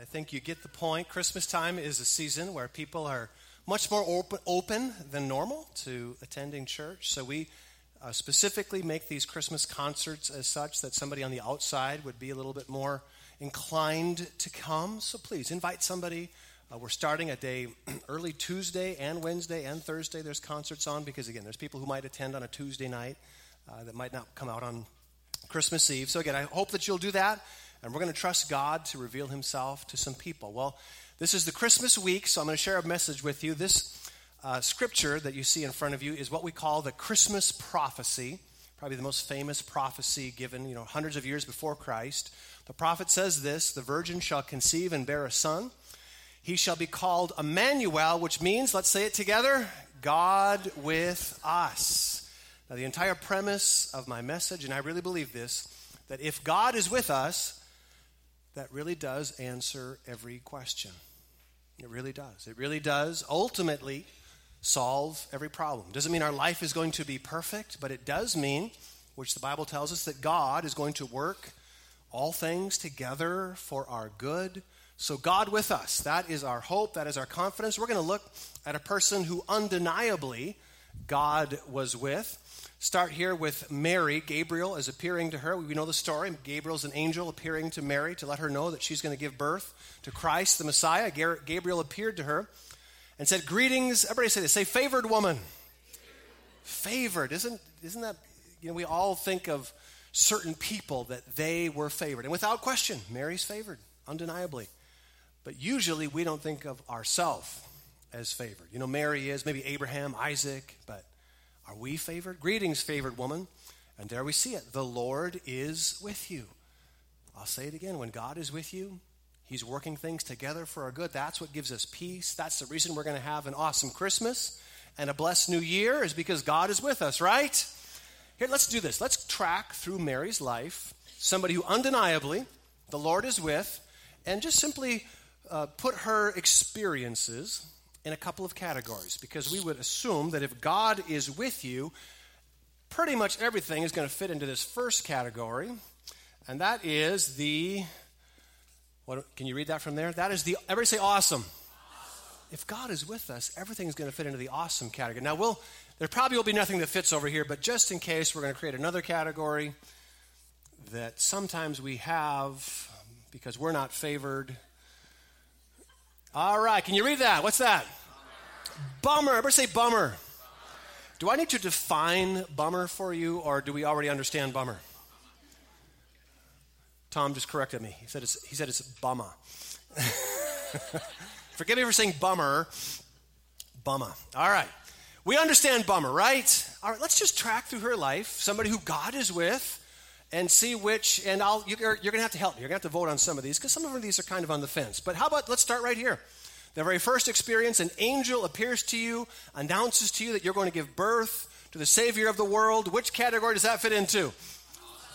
I think you get the point. Christmas time is a season where people are much more open, open than normal to attending church. So we uh, specifically make these Christmas concerts as such that somebody on the outside would be a little bit more inclined to come. So please invite somebody. Uh, we're starting a day early Tuesday and Wednesday and Thursday. There's concerts on because, again, there's people who might attend on a Tuesday night uh, that might not come out on Christmas Eve. So, again, I hope that you'll do that. And we're going to trust God to reveal himself to some people. Well, this is the Christmas week, so I'm going to share a message with you. This uh, scripture that you see in front of you is what we call the Christmas prophecy, probably the most famous prophecy given, you know, hundreds of years before Christ. The prophet says this The virgin shall conceive and bear a son. He shall be called Emmanuel, which means, let's say it together, God with us. Now, the entire premise of my message, and I really believe this, that if God is with us, that really does answer every question. It really does. It really does ultimately solve every problem. Doesn't mean our life is going to be perfect, but it does mean, which the Bible tells us, that God is going to work all things together for our good. So, God with us, that is our hope, that is our confidence. We're going to look at a person who undeniably God was with start here with Mary. Gabriel is appearing to her. We know the story. Gabriel's an angel appearing to Mary to let her know that she's going to give birth to Christ, the Messiah. Gabriel appeared to her and said, Greetings. Everybody say this. Say, favored woman. Favored. Isn't, isn't that, you know, we all think of certain people that they were favored. And without question, Mary's favored, undeniably. But usually we don't think of ourselves as favored. You know, Mary is, maybe Abraham, Isaac, but are we favored? Greetings, favored woman. And there we see it. The Lord is with you. I'll say it again. When God is with you, He's working things together for our good. That's what gives us peace. That's the reason we're going to have an awesome Christmas and a blessed new year, is because God is with us, right? Here, let's do this. Let's track through Mary's life somebody who undeniably the Lord is with, and just simply uh, put her experiences in a couple of categories because we would assume that if God is with you, pretty much everything is going to fit into this first category, and that is the. What, can you read that from there? That is the. Everybody say awesome. awesome. If God is with us, everything is going to fit into the awesome category. Now, we'll, there probably will be nothing that fits over here, but just in case, we're going to create another category that sometimes we have um, because we're not favored. All right, can you read that? What's that? Bummer. Everybody say bummer. Do I need to define bummer for you, or do we already understand bummer? Tom just corrected me. He said it's, he said it's bummer. Forgive me for saying bummer. Bummer. All right. We understand bummer, right? All right, let's just track through her life. Somebody who God is with and see which, and I'll, you're, you're going to have to help me. You're going to have to vote on some of these because some of these are kind of on the fence. But how about, let's start right here. The very first experience, an angel appears to you, announces to you that you're going to give birth to the Savior of the world. Which category does that fit into?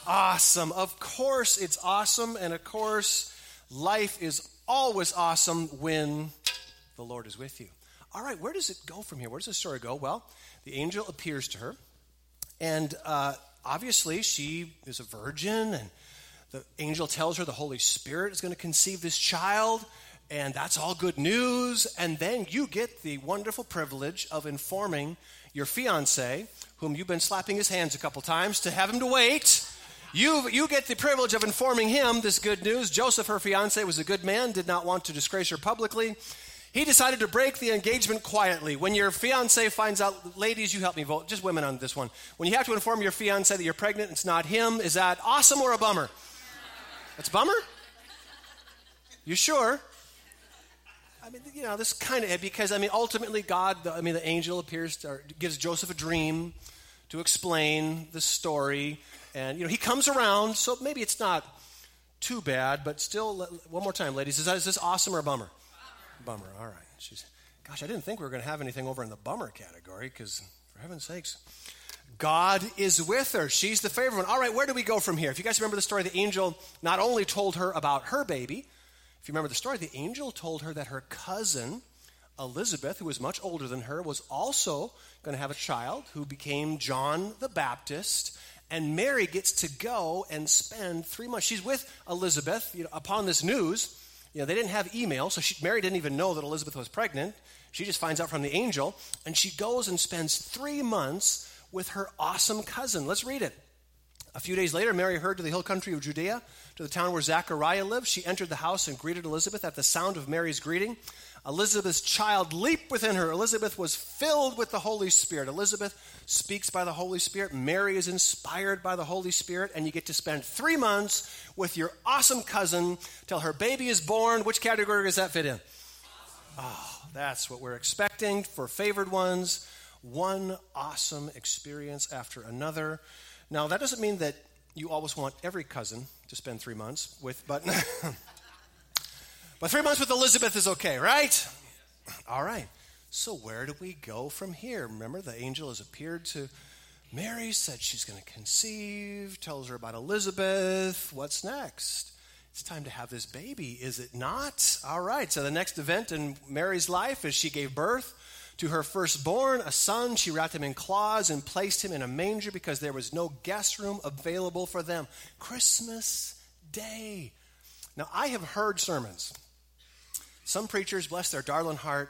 Awesome. Of course, it's awesome. And of course, life is always awesome when the Lord is with you. All right, where does it go from here? Where does the story go? Well, the angel appears to her, and uh, obviously she is a virgin, and the angel tells her the Holy Spirit is going to conceive this child and that's all good news. And then you get the wonderful privilege of informing your fiance, whom you've been slapping his hands a couple times, to have him to wait. You, you get the privilege of informing him this good news. Joseph, her fiance, was a good man, did not want to disgrace her publicly. He decided to break the engagement quietly. When your fiance finds out, ladies, you help me vote, just women on this one. When you have to inform your fiance that you're pregnant, it's not him, is that awesome or a bummer? That's bummer? You sure? I mean, you know, this kind of because I mean, ultimately, God, I mean, the angel appears to, gives Joseph a dream to explain the story, and you know, he comes around. So maybe it's not too bad, but still, one more time, ladies, is, that, is this awesome or a bummer? Bummer. All right. She's, gosh, I didn't think we were going to have anything over in the bummer category because, for heaven's sakes. God is with her. She's the favorite one. All right, where do we go from here? If you guys remember the story, the angel not only told her about her baby, if you remember the story, the angel told her that her cousin, Elizabeth, who was much older than her, was also going to have a child who became John the Baptist. And Mary gets to go and spend three months. She's with Elizabeth you know, upon this news. You know, they didn't have email, so she, Mary didn't even know that Elizabeth was pregnant. She just finds out from the angel, and she goes and spends three months with her awesome cousin. Let's read it. A few days later, Mary heard to the hill country of Judea, to the town where Zachariah lived. She entered the house and greeted Elizabeth. At the sound of Mary's greeting, Elizabeth's child leaped within her. Elizabeth was filled with the Holy Spirit. Elizabeth speaks by the Holy Spirit. Mary is inspired by the Holy Spirit. And you get to spend three months with your awesome cousin till her baby is born. Which category does that fit in? Oh, that's what we're expecting for favored ones. One awesome experience after another. Now, that doesn't mean that you always want every cousin to spend three months with, but, but three months with Elizabeth is okay, right? All right. So, where do we go from here? Remember, the angel has appeared to Mary, said she's going to conceive, tells her about Elizabeth. What's next? It's time to have this baby, is it not? All right. So, the next event in Mary's life is she gave birth to her firstborn, a son, she wrapped him in cloths and placed him in a manger because there was no guest room available for them. Christmas Day. Now, I have heard sermons. Some preachers, bless their darling heart,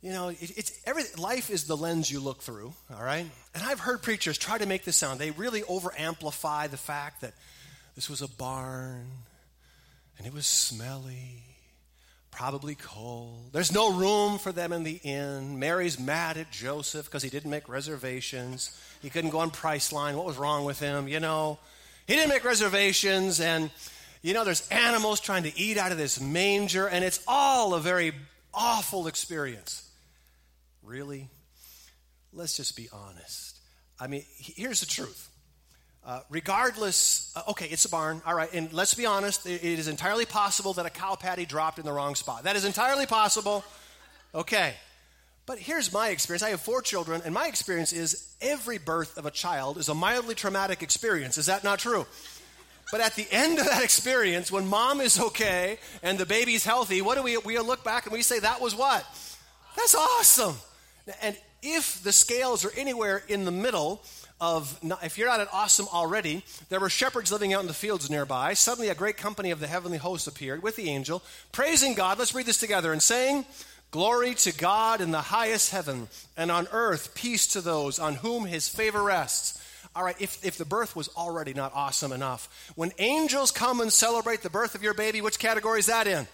you know, it, it's every life is the lens you look through, all right? And I've heard preachers try to make this sound. They really over amplify the fact that this was a barn and it was smelly probably cold. There's no room for them in the inn. Mary's mad at Joseph because he didn't make reservations. He couldn't go on Priceline. What was wrong with him? You know, he didn't make reservations, and you know, there's animals trying to eat out of this manger, and it's all a very awful experience. Really? Let's just be honest. I mean, here's the truth. Uh, regardless, uh, okay, it's a barn, all right, and let's be honest, it, it is entirely possible that a cow patty dropped in the wrong spot. That is entirely possible, okay. But here's my experience. I have four children, and my experience is every birth of a child is a mildly traumatic experience. Is that not true? But at the end of that experience, when mom is okay and the baby's healthy, what do we, we look back and we say, that was what? That's awesome. And if the scales are anywhere in the middle, of, if you're not at awesome already, there were shepherds living out in the fields nearby. Suddenly, a great company of the heavenly hosts appeared with the angel, praising God. Let's read this together and saying, Glory to God in the highest heaven, and on earth peace to those on whom his favor rests. All right, if, if the birth was already not awesome enough, when angels come and celebrate the birth of your baby, which category is that in?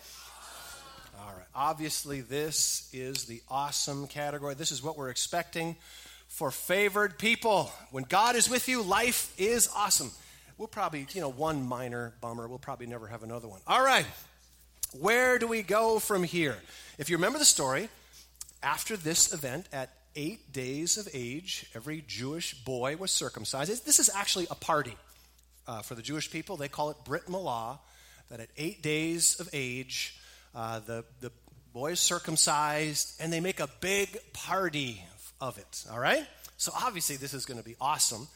All right, obviously, this is the awesome category. This is what we're expecting for favored people. When God is with you, life is awesome. We'll probably, you know, one minor bummer. We'll probably never have another one. All right. Where do we go from here? If you remember the story, after this event, at eight days of age, every Jewish boy was circumcised. This is actually a party uh, for the Jewish people. They call it Brit Milah, that at eight days of age, uh, the, the boy is circumcised, and they make a big party of it. All right? So obviously, this is going to be awesome.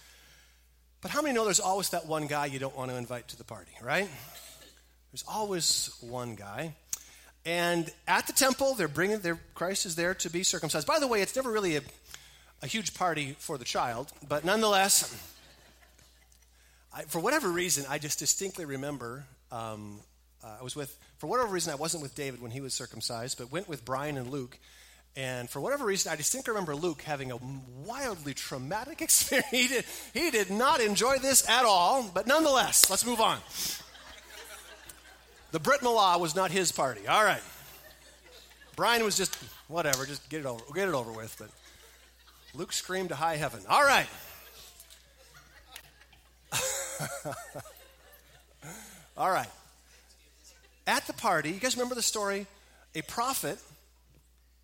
But how many know there's always that one guy you don't want to invite to the party, right? There's always one guy. And at the temple, they're bringing their Christ is there to be circumcised. By the way, it's never really a, a huge party for the child, but nonetheless, I, for whatever reason, I just distinctly remember um, uh, I was with, for whatever reason, I wasn't with David when he was circumcised, but went with Brian and Luke. And for whatever reason, I distinctly remember Luke having a wildly traumatic experience. he, did, he did not enjoy this at all, but nonetheless, let's move on. The Brit Milah was not his party. All right. Brian was just, whatever, just get it over, get it over with. But Luke screamed to high heaven. All right. All right. At the party, you guys remember the story? A prophet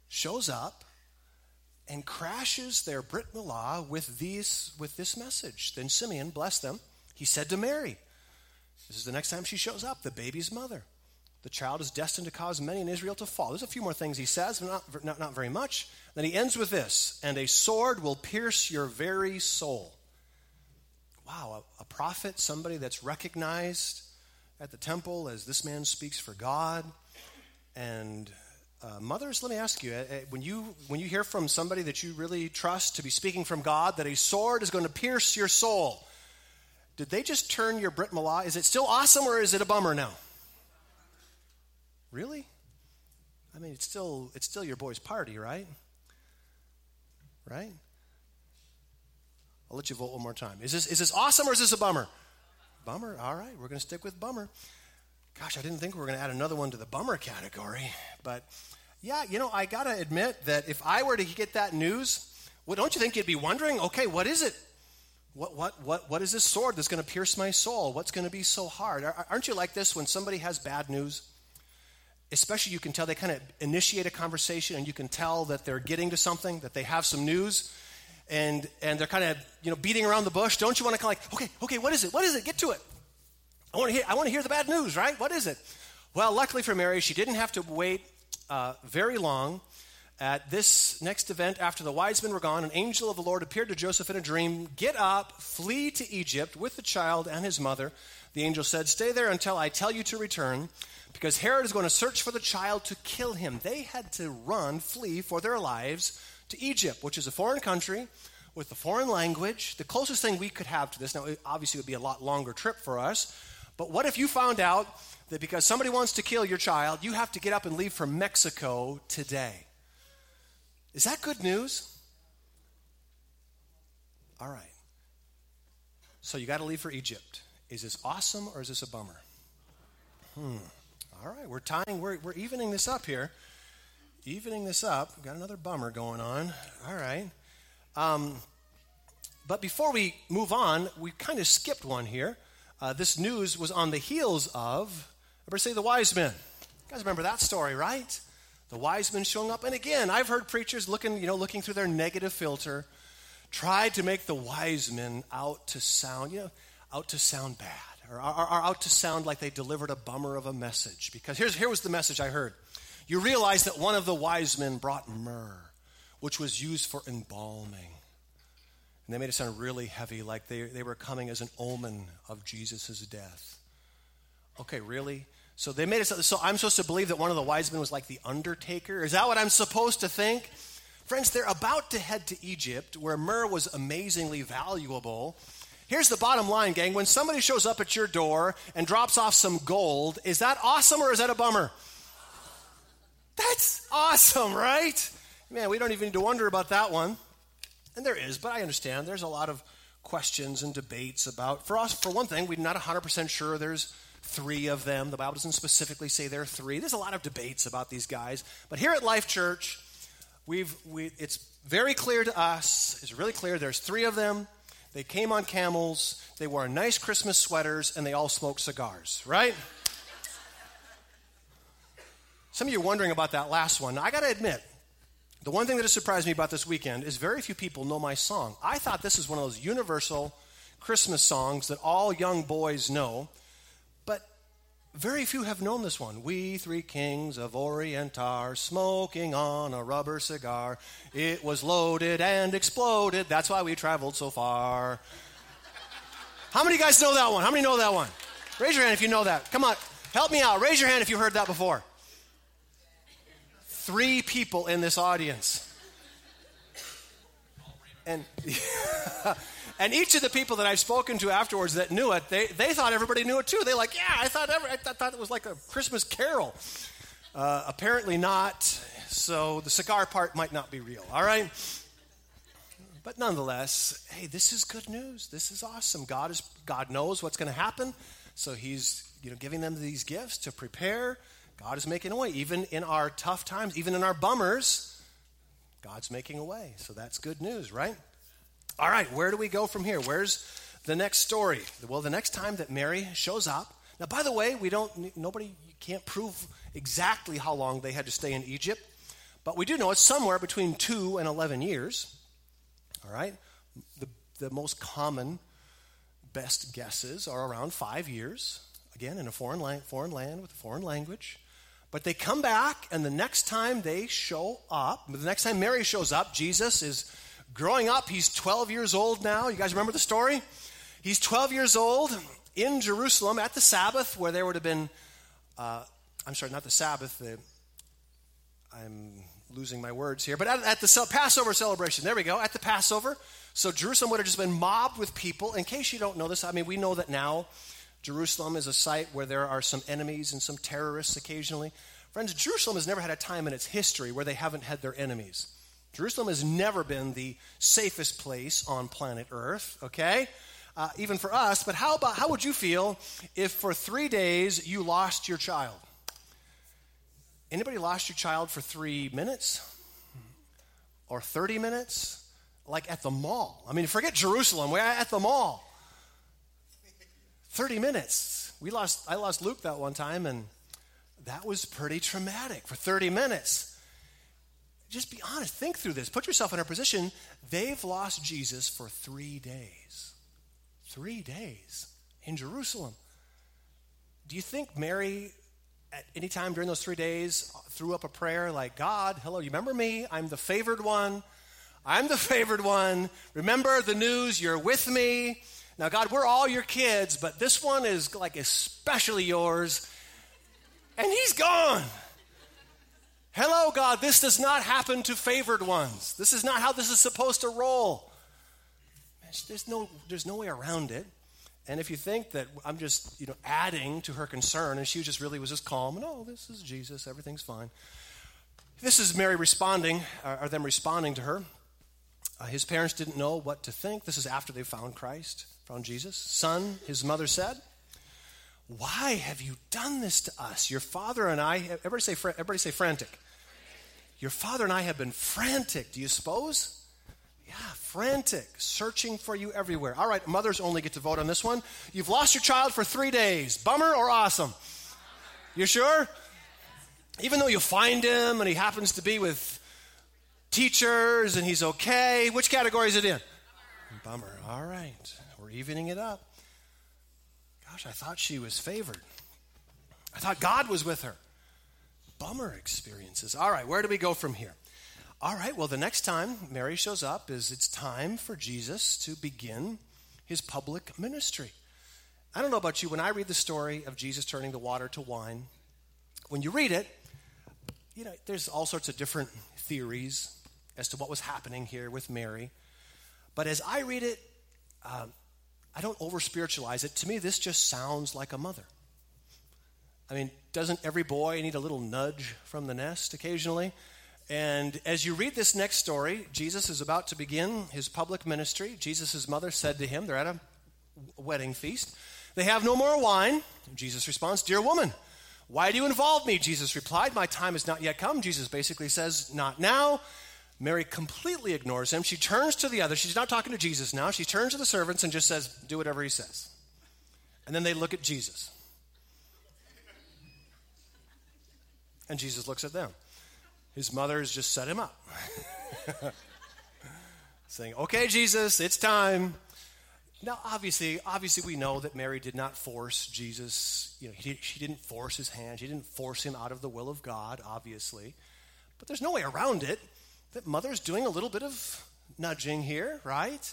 shows up and crashes their Brit Milah with, these, with this message. Then Simeon, blessed them, he said to Mary, This is the next time she shows up, the baby's mother. The child is destined to cause many in Israel to fall. There's a few more things he says, but not, not, not very much. Then he ends with this And a sword will pierce your very soul. Wow, a, a prophet, somebody that's recognized at the temple as this man speaks for God, and uh, mothers, let me ask you: uh, uh, when you when you hear from somebody that you really trust to be speaking from God that a sword is going to pierce your soul, did they just turn your Brit Milah? Is it still awesome or is it a bummer now? Really? I mean, it's still it's still your boy's party, right? Right? I'll let you vote one more time. Is this is this awesome or is this a bummer? Bummer. All right, we're going to stick with bummer. Gosh, I didn't think we were going to add another one to the bummer category, but yeah, you know, I got to admit that if I were to get that news, well, don't you think you'd be wondering, okay, what is it? What, what, what, what is this sword that's going to pierce my soul? What's going to be so hard? Aren't you like this when somebody has bad news? Especially, you can tell they kind of initiate a conversation and you can tell that they're getting to something, that they have some news, and, and they're kind of you know, beating around the bush. Don't you want to kind of like, okay, okay, what is it? What is it? Get to it. I want to hear, I want to hear the bad news, right? What is it? Well, luckily for Mary, she didn't have to wait uh, very long at this next event, after the wise men were gone, an angel of the Lord appeared to Joseph in a dream. Get up, flee to Egypt with the child and his mother. The angel said, Stay there until I tell you to return, because Herod is going to search for the child to kill him. They had to run, flee for their lives to Egypt, which is a foreign country with a foreign language. The closest thing we could have to this, now, obviously, would be a lot longer trip for us, but what if you found out that because somebody wants to kill your child, you have to get up and leave for Mexico today? Is that good news? All right. So you got to leave for Egypt. Is this awesome or is this a bummer? Hmm. All right, we're tying, we're, we're evening this up here. Evening this up. We've got another bummer going on. All right. Um, but before we move on, we kind of skipped one here. Uh, this news was on the heels of, ever say the wise men? You guys remember that story, right? The wise men showing up. And again, I've heard preachers looking, you know, looking through their negative filter, tried to make the wise men out to sound, you know, out to sound bad, or, are out to sound like they delivered a bummer of a message. Because here's here was the message I heard. You realize that one of the wise men brought myrrh, which was used for embalming. And they made it sound really heavy, like they, they were coming as an omen of Jesus' death. Okay, really? So they made it so, so I'm supposed to believe that one of the wise men was like the undertaker? Is that what I'm supposed to think? Friends, they're about to head to Egypt where myrrh was amazingly valuable. Here's the bottom line, gang. When somebody shows up at your door and drops off some gold, is that awesome or is that a bummer? That's awesome, right? Man, we don't even need to wonder about that one. And there is, but I understand there's a lot of questions and debates about. For us, for one thing, we're not 100% sure there's three of them. The Bible doesn't specifically say there are three. There's a lot of debates about these guys. But here at Life Church, we've, we, it's very clear to us, it's really clear there's three of them. They came on camels, they wore nice Christmas sweaters, and they all smoked cigars, right? Some of you are wondering about that last one. I got to admit, the one thing that has surprised me about this weekend is very few people know my song. I thought this is one of those universal Christmas songs that all young boys know. Very few have known this one. We three kings of Orient are smoking on a rubber cigar. It was loaded and exploded. That's why we traveled so far. How many guys know that one? How many know that one? Raise your hand if you know that. Come on, help me out. Raise your hand if you heard that before. Three people in this audience. And And each of the people that I've spoken to afterwards that knew it, they, they thought everybody knew it too. They're like, yeah, I thought, every, I thought it was like a Christmas carol. Uh, apparently not. So the cigar part might not be real, all right? But nonetheless, hey, this is good news. This is awesome. God is God knows what's going to happen. So he's, you know, giving them these gifts to prepare. God is making a way even in our tough times, even in our bummers. God's making a way. So that's good news, right? All right, where do we go from here? Where's the next story? Well, the next time that Mary shows up. Now, by the way, we don't, nobody can't prove exactly how long they had to stay in Egypt, but we do know it's somewhere between two and 11 years. All right? The, the most common, best guesses are around five years, again, in a foreign, land, foreign land with a foreign language. But they come back, and the next time they show up, the next time Mary shows up, Jesus is growing up, he's 12 years old now. You guys remember the story? He's 12 years old in Jerusalem at the Sabbath, where there would have been, uh, I'm sorry, not the Sabbath, the, I'm losing my words here, but at, at the Passover celebration, there we go, at the Passover. So Jerusalem would have just been mobbed with people. In case you don't know this, I mean, we know that now Jerusalem is a site where there are some enemies and some terrorists occasionally. Friends, Jerusalem has never had a time in its history where they haven't had their enemies. Jerusalem has never been the safest place on planet Earth, okay? Uh, even for us. But how about how would you feel if for three days you lost your child? Anybody lost your child for three minutes or 30 minutes? Like at the mall. I mean, forget Jerusalem, we're at the mall. 30 minutes. We lost, I lost Luke that one time, and that was pretty traumatic for 30 minutes. Just be honest, think through this. Put yourself in our position. They've lost Jesus for three days. Three days in Jerusalem. Do you think Mary, at any time during those three days, threw up a prayer like, God, hello, you remember me? I'm the favored one. I'm the favored one. Remember the news, you're with me. Now, God, we're all your kids, but this one is like especially yours and he's gone. Hello, God, this does not happen to favored ones. This is not how this is supposed to roll. There's no, there's no way around it. And if you think that I'm just, you know, adding to her concern and she just really was just calm, and oh, this is Jesus, everything's fine. This is Mary responding, or them responding to her. Uh, his parents didn't know what to think. This is after they found Christ, found Jesus. Son, his mother said, why have you done this to us? Your father and I, everybody say, everybody say frantic. Your father and I have been frantic, do you suppose? Yeah, frantic, searching for you everywhere. All right, mothers only get to vote on this one. You've lost your child for three days. Bummer or awesome? You sure? Even though you find him and he happens to be with teachers and he's okay, which category is it in? Bummer. All right, we're evening it up. Gosh, I thought she was favored. I thought God was with her. Bummer experiences. All right, where do we go from here? All right, well, the next time Mary shows up is it's time for Jesus to begin his public ministry. I don't know about you, when I read the story of Jesus turning the water to wine, when you read it, you know, there's all sorts of different theories as to what was happening here with Mary. But as I read it, um, I don't over spiritualize it. To me, this just sounds like a mother. I mean, doesn't every boy need a little nudge from the nest occasionally? And as you read this next story, Jesus is about to begin his public ministry. Jesus' mother said to him, they're at a wedding feast, they have no more wine. Jesus responds, Dear woman, why do you involve me? Jesus replied, My time has not yet come. Jesus basically says, Not now. Mary completely ignores him. She turns to the other. She's not talking to Jesus now. She turns to the servants and just says, Do whatever he says. And then they look at Jesus. And Jesus looks at them. His mother has just set him up, saying, Okay, Jesus, it's time. Now, obviously, obviously, we know that Mary did not force Jesus. You know, he, she didn't force his hand. She didn't force him out of the will of God, obviously. But there's no way around it that mother's doing a little bit of nudging here, right?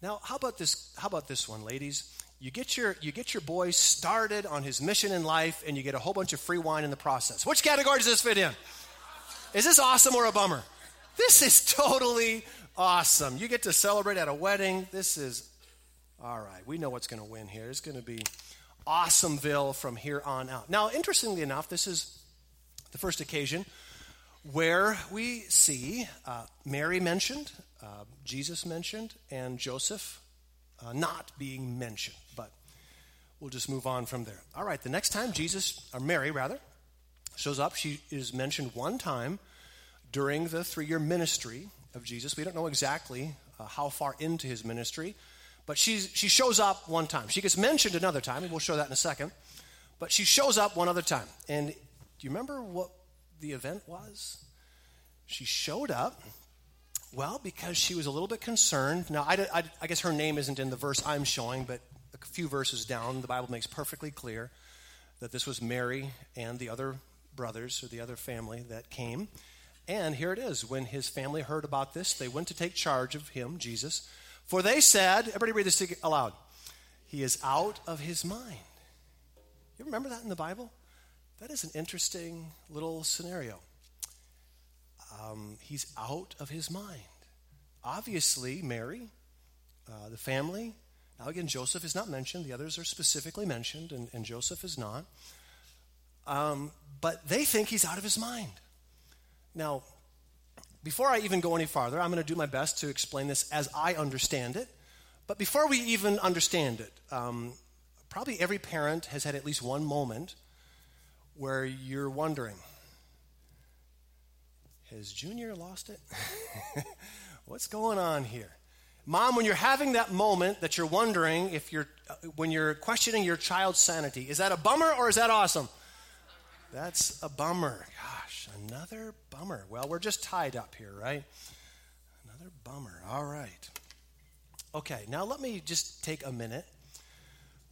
Now, how about this? How about this one, ladies? You get your you get your boy started on his mission in life, and you get a whole bunch of free wine in the process. Which category does this fit in? Is this awesome or a bummer? This is totally awesome. You get to celebrate at a wedding. This is all right. We know what's going to win here. It's going to be awesomeville from here on out. Now, interestingly enough, this is the first occasion where we see uh, Mary mentioned, uh, Jesus mentioned, and Joseph uh, not being mentioned. But we'll just move on from there. All right, the next time Jesus, or Mary rather, shows up, she is mentioned one time during the three year ministry of Jesus. We don't know exactly uh, how far into his ministry, but she's, she shows up one time. She gets mentioned another time, and we'll show that in a second. But she shows up one other time. And do you remember what the event was? She showed up, well, because she was a little bit concerned. Now, I, I, I guess her name isn't in the verse I'm showing, but a few verses down, the Bible makes perfectly clear that this was Mary and the other brothers or the other family that came. And here it is. When his family heard about this, they went to take charge of him, Jesus. For they said, everybody read this aloud, he is out of his mind. You remember that in the Bible? That is an interesting little scenario. Um, he's out of his mind. Obviously, Mary, uh, the family, now again, Joseph is not mentioned. The others are specifically mentioned, and, and Joseph is not. Um, but they think he's out of his mind. Now, before I even go any farther, I'm going to do my best to explain this as I understand it. But before we even understand it, um, probably every parent has had at least one moment where you're wondering Has Junior lost it? What's going on here? Mom, when you're having that moment that you're wondering if you're, uh, when you're questioning your child's sanity, is that a bummer or is that awesome? That's a bummer. Gosh, another bummer. Well, we're just tied up here, right? Another bummer. All right. Okay, now let me just take a minute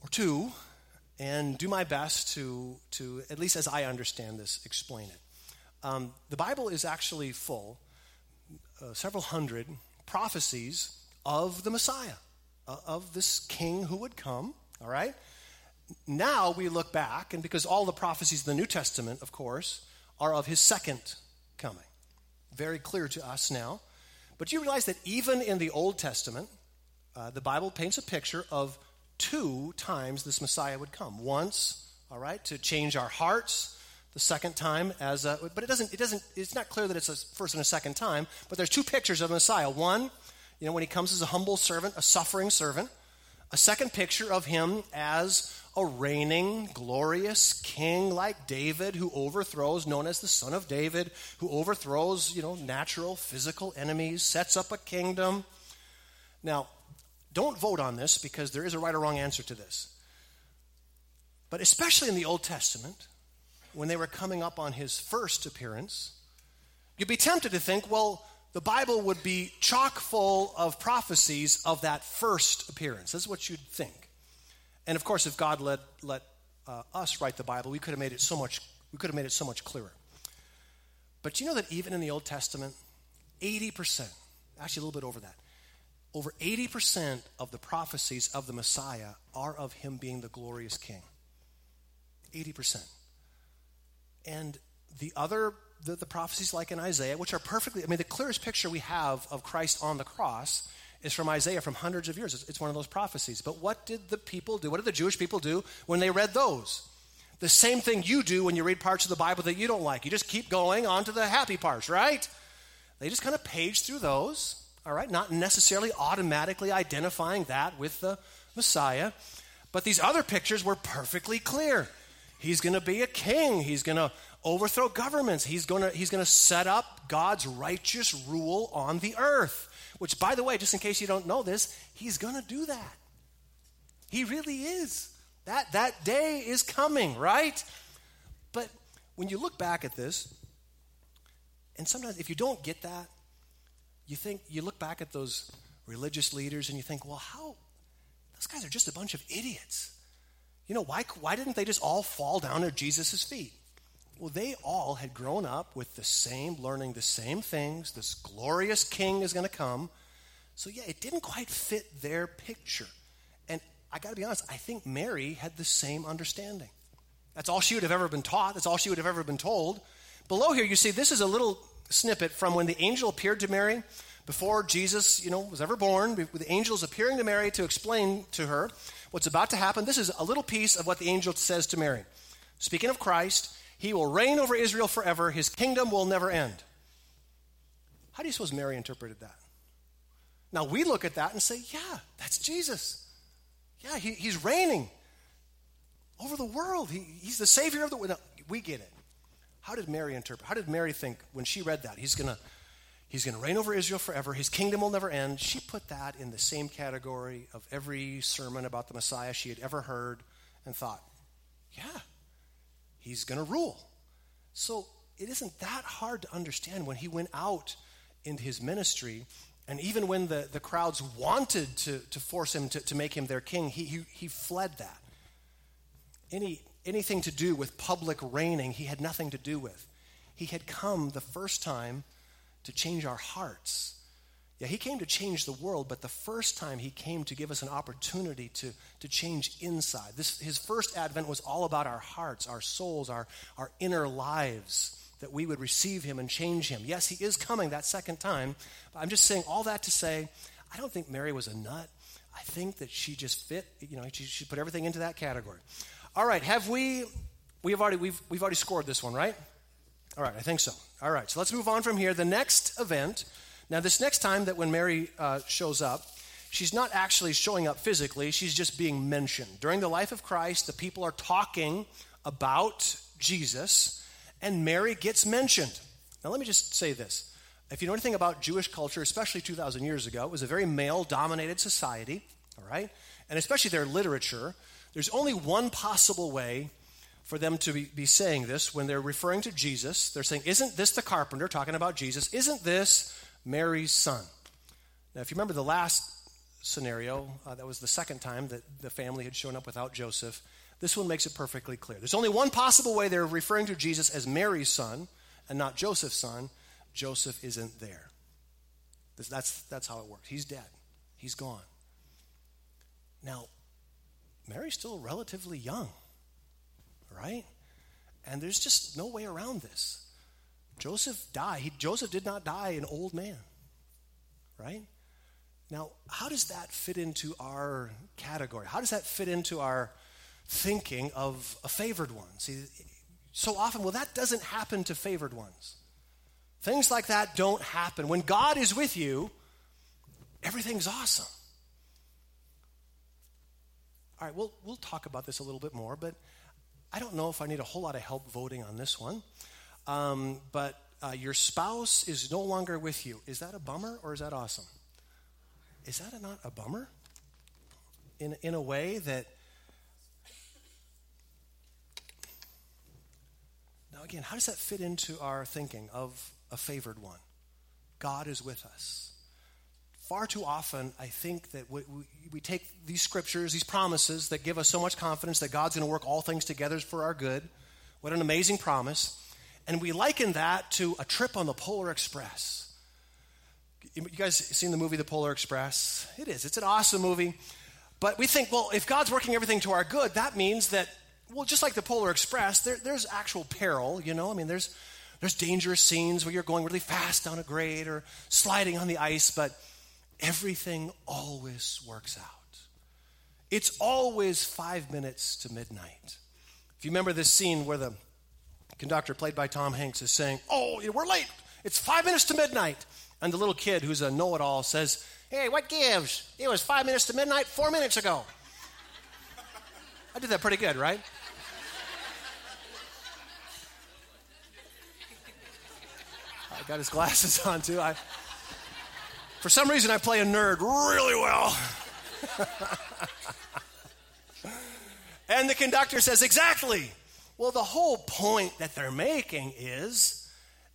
or two and do my best to, to at least as I understand this, explain it. Um, the Bible is actually full, uh, several hundred prophecies of the Messiah, uh, of this king who would come, all right? Now we look back, and because all the prophecies of the New Testament, of course, are of his second coming. Very clear to us now. But you realize that even in the Old Testament, uh, the Bible paints a picture of two times this Messiah would come. Once, all right, to change our hearts. The second time as a, but it doesn't, it doesn't, it's not clear that it's a first and a second time, but there's two pictures of the Messiah. One, you know, when he comes as a humble servant, a suffering servant. A second picture of him as a reigning, glorious king like David who overthrows, known as the son of David, who overthrows, you know, natural, physical enemies, sets up a kingdom. Now, don't vote on this because there is a right or wrong answer to this. But especially in the Old Testament, when they were coming up on his first appearance, you'd be tempted to think, well, the Bible would be chock full of prophecies of that first appearance. That's what you'd think. And of course, if God let, let uh, us write the Bible, we could have made it so much we could have made it so much clearer. But you know that even in the Old Testament, 80%, actually a little bit over that, over 80% of the prophecies of the Messiah are of him being the glorious king. 80%. And the other, the, the, prophecies like in Isaiah, which are perfectly, I mean, the clearest picture we have of Christ on the cross is from Isaiah from hundreds of years. It's, it's one of those prophecies. But what did the people do? What did the Jewish people do when they read those? The same thing you do when you read parts of the Bible that you don't like. You just keep going on to the happy parts, right? They just kind of page through those all right? Not necessarily automatically identifying that with the Messiah. But these other pictures were perfectly clear. He's going to be a king. He's going to overthrow governments. He's going to he's going to set up God's righteous rule on the earth. Which by the way, just in case you don't know this, he's going to do that. He really is. That that day is coming, right? But when you look back at this, and sometimes if you don't get that, you think, you look back at those religious leaders and you think, well, how? Those guys are just a bunch of idiots. You know, why, why didn't they just all fall down at Jesus' feet? Well, they all had grown up with the same, learning the same things. This glorious king is going to come. So, yeah, it didn't quite fit their picture. And I got to be honest, I think Mary had the same understanding. That's all she would have ever been taught, that's all she would have ever been told. Below here, you see, this is a little snippet from when the angel appeared to Mary before Jesus, you know, was ever born, with the angels appearing to Mary to explain to her what's about to happen. This is a little piece of what the angel says to Mary. Speaking of Christ, he will reign over Israel forever. His kingdom will never end. How do you suppose Mary interpreted that? Now we look at that and say, yeah, that's Jesus. Yeah, he, he's reigning over the world. He, he's the Savior of the world. No, we get it. How did Mary interpret? How did Mary think when she read that? He's going to He's going to reign over Israel forever. His kingdom will never end. She put that in the same category of every sermon about the Messiah she had ever heard and thought, yeah, he's going to rule. So it isn't that hard to understand when he went out into his ministry, and even when the, the crowds wanted to, to force him to, to make him their king, he, he, he fled that. Any, anything to do with public reigning, he had nothing to do with. He had come the first time to change our hearts. Yeah, he came to change the world, but the first time he came to give us an opportunity to, to change inside. This, his first advent was all about our hearts, our souls, our, our inner lives, that we would receive him and change him. Yes, he is coming that second time, but I'm just saying all that to say, I don't think Mary was a nut. I think that she just fit, you know, she, she put everything into that category. All right, have we we have already, we've, we've already scored this one, right? All right, I think so. All right, so let's move on from here. The next event, now, this next time that when Mary uh, shows up, she's not actually showing up physically, she's just being mentioned. During the life of Christ, the people are talking about Jesus, and Mary gets mentioned. Now, let me just say this. If you know anything about Jewish culture, especially 2,000 years ago, it was a very male dominated society, all right? And especially their literature. There's only one possible way for them to be, be saying this when they're referring to Jesus. They're saying, Isn't this the carpenter, talking about Jesus? Isn't this Mary's son? Now, if you remember the last scenario, uh, that was the second time that the family had shown up without Joseph. This one makes it perfectly clear. There's only one possible way they're referring to Jesus as Mary's son and not Joseph's son. Joseph isn't there. That's, that's how it works. He's dead, he's gone. Now, Mary's still relatively young right? And there's just no way around this. Joseph died. He, Joseph did not die an old man, right? Now, how does that fit into our category? How does that fit into our thinking of a favored one? See, so often, well, that doesn't happen to favored ones. Things like that don't happen. When God is with you, everything's awesome. All right, we'll, we'll talk about this a little bit more, but I don't know if I need a whole lot of help voting on this one, um, but uh, your spouse is no longer with you. Is that a bummer or is that awesome? Is that a, not a bummer? In, in a way that. Now, again, how does that fit into our thinking of a favored one? God is with us far too often, I think that we, we, we, take these scriptures, these promises that give us so much confidence that God's going to work all things together for our good. What an amazing promise. And we liken that to a trip on the Polar Express. You guys seen the movie The Polar Express? It is. It's an awesome movie. But we think, well, if God's working everything to our good, that means that, well, just like the Polar Express, there, there's actual peril, you know? I mean, there's, there's dangerous scenes where you're going really fast down a grade or sliding on the ice, but everything always works out. It's always five minutes to midnight. If you remember this scene where the conductor, played by Tom Hanks, is saying, Oh, we're late. It's five minutes to midnight. And the little kid, who's a know it all, says, Hey, what gives? It was five minutes to midnight four minutes ago. I did that pretty good, right? I got his glasses on too. I, for some reason, I play a nerd really well. and the conductor says, Exactly. Well, the whole point that they're making is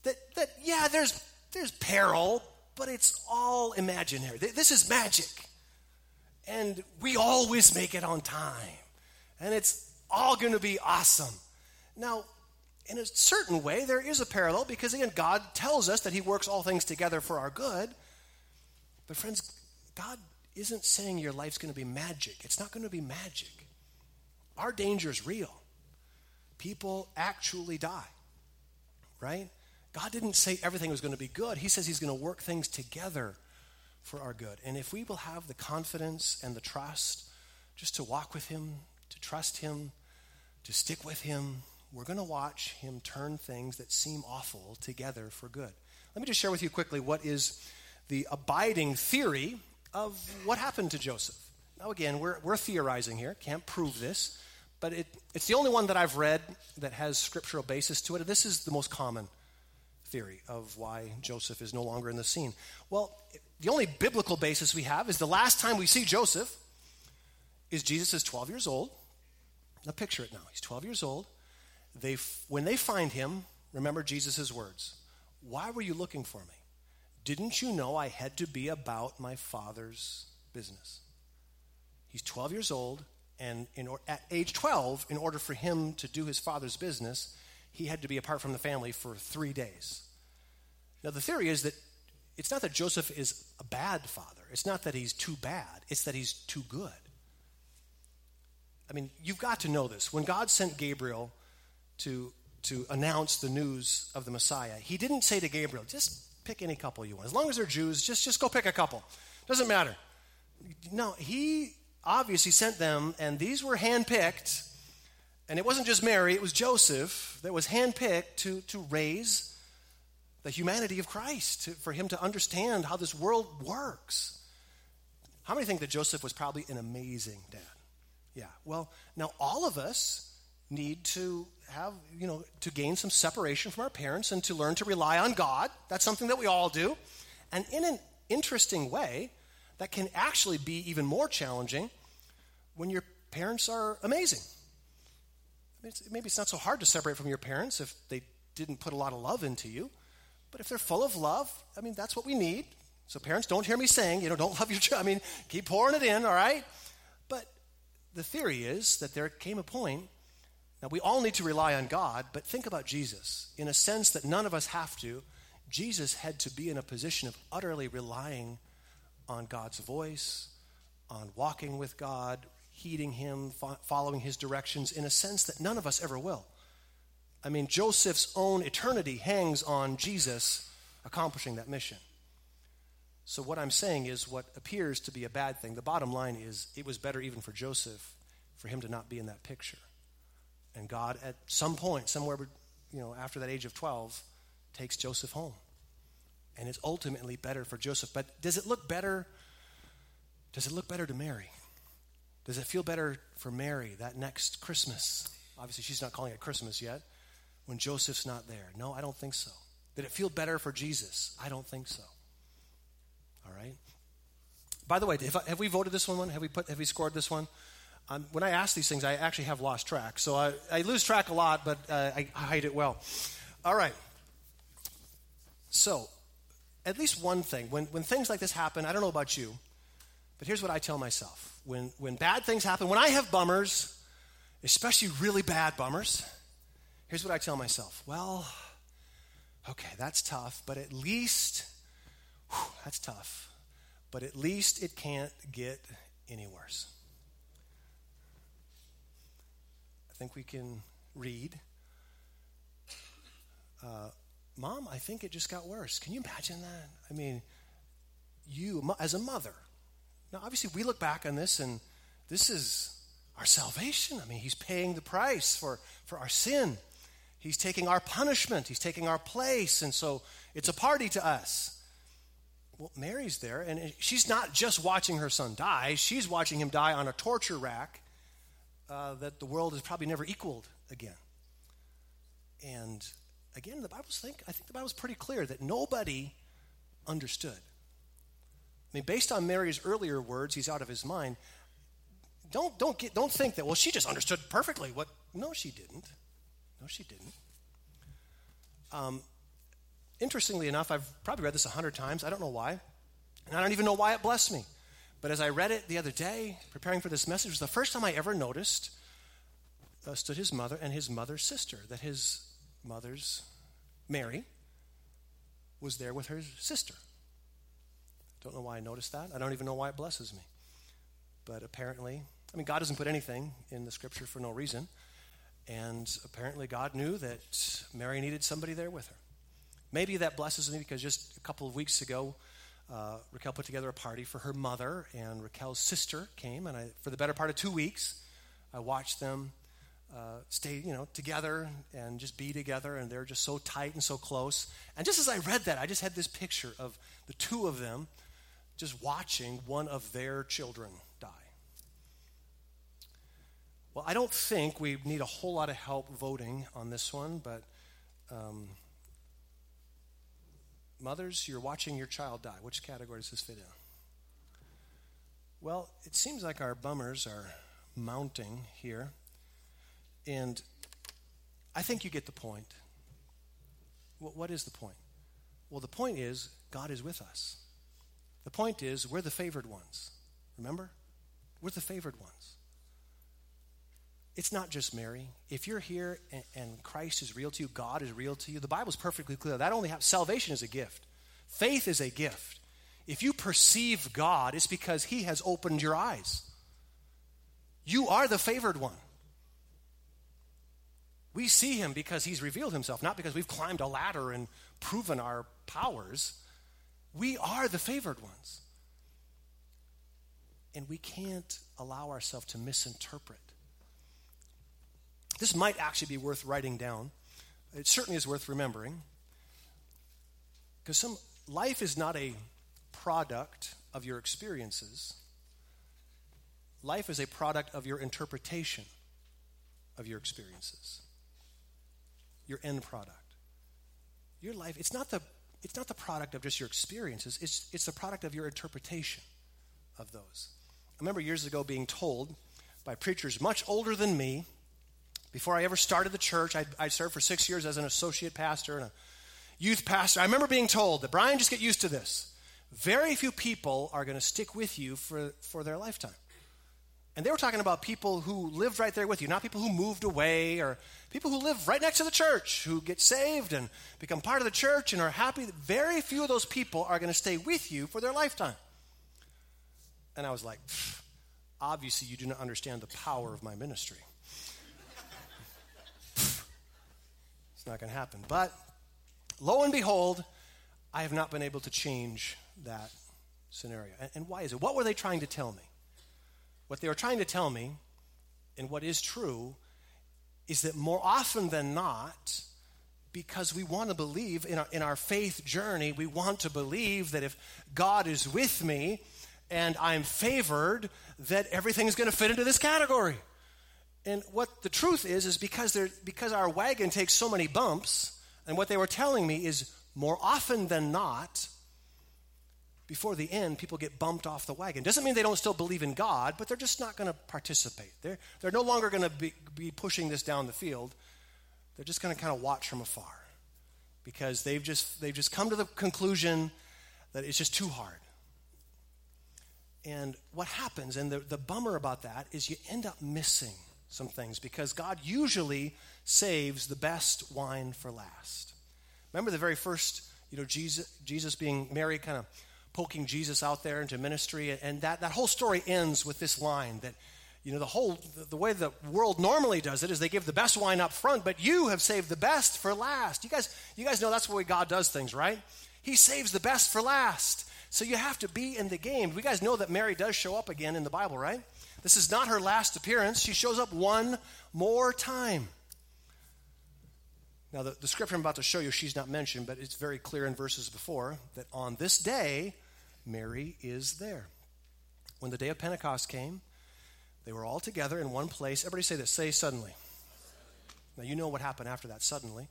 that, that yeah, there's, there's peril, but it's all imaginary. This is magic. And we always make it on time. And it's all going to be awesome. Now, in a certain way, there is a parallel because, again, God tells us that He works all things together for our good. But, friends, God isn't saying your life's going to be magic. It's not going to be magic. Our danger is real. People actually die, right? God didn't say everything was going to be good. He says He's going to work things together for our good. And if we will have the confidence and the trust just to walk with Him, to trust Him, to stick with Him, we're going to watch Him turn things that seem awful together for good. Let me just share with you quickly what is the abiding theory of what happened to Joseph. Now, again, we're, we're theorizing here, can't prove this, but it, it's the only one that I've read that has scriptural basis to it. This is the most common theory of why Joseph is no longer in the scene. Well, the only biblical basis we have is the last time we see Joseph is Jesus is 12 years old. Now, picture it now. He's 12 years old. They, when they find him, remember Jesus' words Why were you looking for me? Didn't you know I had to be about my father's business? He's 12 years old, and in, at age 12, in order for him to do his father's business, he had to be apart from the family for three days. Now, the theory is that it's not that Joseph is a bad father, it's not that he's too bad, it's that he's too good. I mean, you've got to know this. When God sent Gabriel to, to announce the news of the Messiah, he didn't say to Gabriel, just pick any couple you want. As long as they're Jews, just, just go pick a couple. Doesn't matter. No, he obviously sent them, and these were handpicked And it wasn't just Mary, it was Joseph that was handpicked to, to raise the humanity of Christ, to, for him to understand how this world works. How many think that Joseph was probably an amazing dad? Yeah. Well, now all of us need to have, you know, to gain some separation from our parents and to learn to rely on God. That's something that we all do. And in an interesting way, that can actually be even more challenging when your parents are amazing. maybe it's not so hard to separate from your parents if they didn't put a lot of love into you. But if they're full of love, I mean, that's what we need. So, parents, don't hear me saying, you know, don't love your child. I mean, keep pouring it in, all right? But the theory is that there came a point. Now, we all need to rely on God, but think about Jesus. In a sense that none of us have to, Jesus had to be in a position of utterly relying on God's voice, on walking with God, heeding Him, fo- following His directions, in a sense that none of us ever will. I mean, Joseph's own eternity hangs on Jesus accomplishing that mission. So, what I'm saying is, what appears to be a bad thing, the bottom line is, it was better even for Joseph for him to not be in that picture. And God, at some point, somewhere you know, after that age of 12, takes Joseph home. And it's ultimately better for Joseph. But does it look better? Does it look better to Mary? Does it feel better for Mary that next Christmas? Obviously, she's not calling it Christmas yet when Joseph's not there. No, I don't think so. Did it feel better for Jesus? I don't think so. All right. By the way, have, have we voted this one? Have we put? Have we scored this one? Um, when I ask these things, I actually have lost track. So I, I lose track a lot, but uh, I hide it well. All right. So, at least one thing, when, when things like this happen, I don't know about you, but here's what I tell myself. When, when bad things happen, when I have bummers, especially really bad bummers, here's what I tell myself. Well, okay, that's tough, but at least, whew, that's tough, but at least it can't get any worse. I think we can read. Uh, Mom, I think it just got worse. Can you imagine that? I mean, you, as a mother, now obviously we look back on this and this is our salvation. I mean, He's paying the price for, for our sin. He's taking our punishment, He's taking our place, and so it's a party to us. Well, Mary's there, and she's not just watching her son die, she's watching him die on a torture rack uh, that the world has probably never equaled again. And again, the Bible's think I think the Bible's pretty clear that nobody understood. I mean, based on Mary's earlier words, he's out of his mind. Don't don't get don't think that well she just understood perfectly what no she didn't. No she didn't. Um, interestingly enough, I've probably read this a hundred times. I don't know why, and I don't even know why it blessed me. But as I read it the other day, preparing for this message, was the first time I ever noticed uh, stood his mother and his mother's sister. That his mother's, Mary, was there with her sister. Don't know why I noticed that. I don't even know why it blesses me. But apparently, I mean, God doesn't put anything in the scripture for no reason. And apparently, God knew that Mary needed somebody there with her. Maybe that blesses me because just a couple of weeks ago, uh, Raquel put together a party for her mother, and Raquel's sister came. And I, for the better part of two weeks, I watched them uh, stay, you know, together and just be together, and they're just so tight and so close. And just as I read that, I just had this picture of the two of them just watching one of their children die. Well, I don't think we need a whole lot of help voting on this one, but um, mothers, you're watching your child die. Which category does this fit in? Well, it seems like our bummers are mounting here. And I think you get the point. what is the point? Well, the point is God is with us. The point is we're the favored ones. Remember? We're the favored ones. It's not just Mary. If you're here and, and Christ is real to you, God is real to you, the Bible's perfectly clear. That only happens. Salvation is a gift. Faith is a gift. If you perceive God, it's because He has opened your eyes. You are the favored one. We see him because he's revealed himself, not because we've climbed a ladder and proven our powers. We are the favored ones. And we can't allow ourselves to misinterpret. This might actually be worth writing down. It certainly is worth remembering. Because some life is not a product of your experiences. Life is a product of your interpretation of your experiences. Your end product. Your life, it's not the it's not the product of just your experiences, it's, it's the product of your interpretation of those. I remember years ago being told by preachers much older than me, before I ever started the church, I, I served for six years as an associate pastor and a youth pastor. I remember being told that, Brian, just get used to this. Very few people are going to stick with you for, for their lifetime. And they were talking about people who lived right there with you, not people who moved away or people who live right next to the church, who get saved and become part of the church and are happy. Very few of those people are going to stay with you for their lifetime. And I was like, obviously, you do not understand the power of my ministry. It's not going to happen. But lo and behold, I have not been able to change that scenario. And, and why is it? What were they trying to tell me? What they were trying to tell me, and what is true, is that more often than not, because we want to believe in our, in our faith journey, we want to believe that if God is with me and I'm favored, that everything is going to fit into this category. And what the truth is, is because, because our wagon takes so many bumps, and what they were telling me is more often than not, before the end, people get bumped off the wagon. Doesn't mean they don't still believe in God, but they're just not going to participate. They're, they're no longer going to be, be pushing this down the field. They're just going to kind of watch from afar because they've just, they've just come to the conclusion that it's just too hard. And what happens, and the, the bummer about that, is you end up missing some things because God usually saves the best wine for last. Remember the very first, you know, Jesus, Jesus being Mary kind of poking Jesus out there into ministry. And that, that whole story ends with this line that, you know, the whole, the way the world normally does it is they give the best wine up front, but you have saved the best for last. You guys, you guys know that's the way God does things, right? He saves the best for last. So you have to be in the game. You guys know that Mary does show up again in the Bible, right? This is not her last appearance. She shows up one more time. Now, the, the scripture I'm about to show you, she's not mentioned, but it's very clear in verses before that on this day, Mary is there. When the day of Pentecost came, they were all together in one place. Everybody say this say suddenly. Now, you know what happened after that. Suddenly,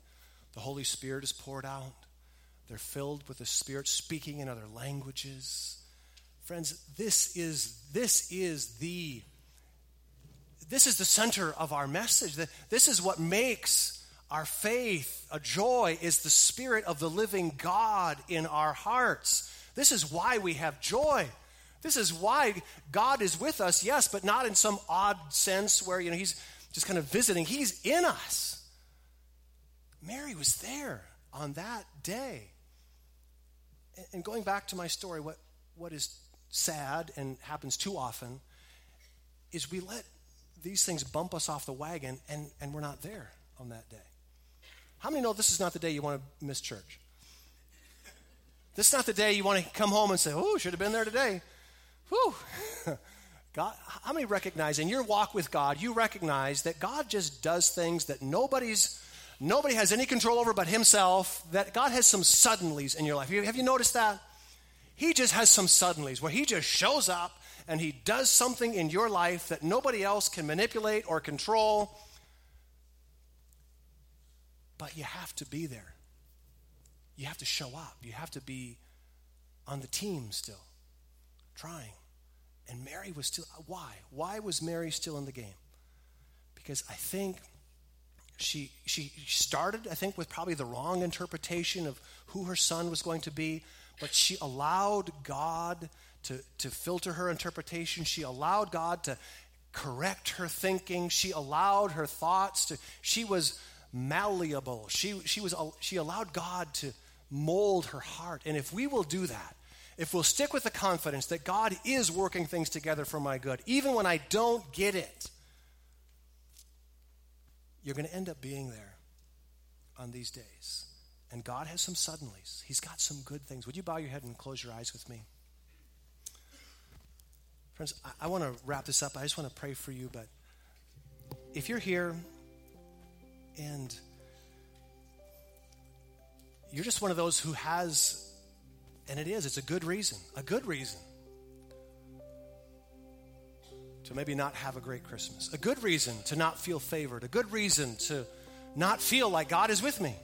the Holy Spirit is poured out. They're filled with the Spirit, speaking in other languages. Friends, this is, this is the this is the center of our message. This is what makes our faith a joy is the spirit of the living God in our hearts. This is why we have joy. This is why God is with us, yes, but not in some odd sense where you know he's just kind of visiting. He's in us. Mary was there on that day. And going back to my story, what, what is sad and happens too often is we let these things bump us off the wagon and, and we're not there on that day. How many know this is not the day you want to miss church? This is not the day you want to come home and say, oh, should have been there today. Whew. God, how many recognize in your walk with God, you recognize that God just does things that nobody's nobody has any control over but himself, that God has some suddenlies in your life. Have you noticed that? He just has some suddenlies where he just shows up and he does something in your life that nobody else can manipulate or control. But you have to be there. You have to show up. You have to be on the team still, trying. And Mary was still, why? Why was Mary still in the game? Because I think she, she started, I think, with probably the wrong interpretation of who her son was going to be, but she allowed God to, to filter her interpretation. She allowed God to correct her thinking. She allowed her thoughts to, she was malleable. She, she, was, she allowed God to mold her heart. And if we will do that, if we'll stick with the confidence that God is working things together for my good, even when I don't get it, you're going to end up being there on these days. And God has some suddenlies. He's got some good things. Would you bow your head and close your eyes with me? Friends, I, I want to wrap this up. I just want to pray for you, but if you're here And you're just one of those who has, and it is, it's a good reason, a good reason to maybe not have a great Christmas, a good reason to not feel favored, a good reason to not feel like God is with me.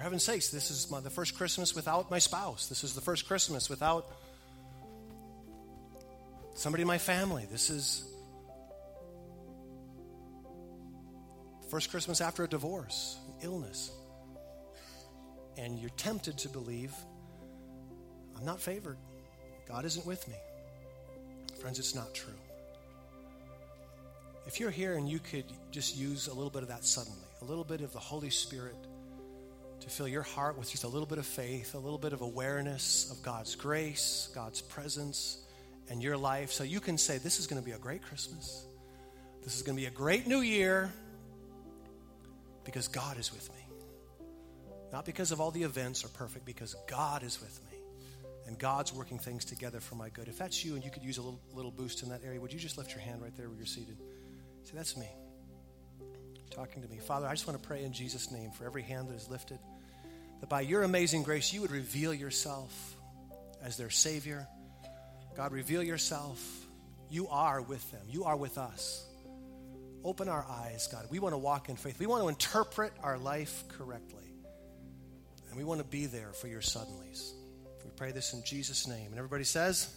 For heaven's sakes, this is my, the first Christmas without my spouse. This is the first Christmas without somebody in my family. This is first Christmas after a divorce, illness. And you're tempted to believe, I'm not favored. God isn't with me. Friends, it's not true. If you're here and you could just use a little bit of that suddenly, a little bit of the Holy Spirit to fill your heart with just a little bit of faith, a little bit of awareness of God's grace, God's presence, and your life, so you can say, This is going to be a great Christmas. This is going to be a great new year because God is with me. Not because of all the events are perfect, because God is with me. And God's working things together for my good. If that's you and you could use a little, little boost in that area, would you just lift your hand right there where you're seated? Say, That's me. Talking to me. Father, I just want to pray in Jesus' name for every hand that is lifted, that by your amazing grace, you would reveal yourself as their Savior. God, reveal yourself. You are with them, you are with us. Open our eyes, God. We want to walk in faith. We want to interpret our life correctly. And we want to be there for your suddenlies. We pray this in Jesus' name. And everybody says,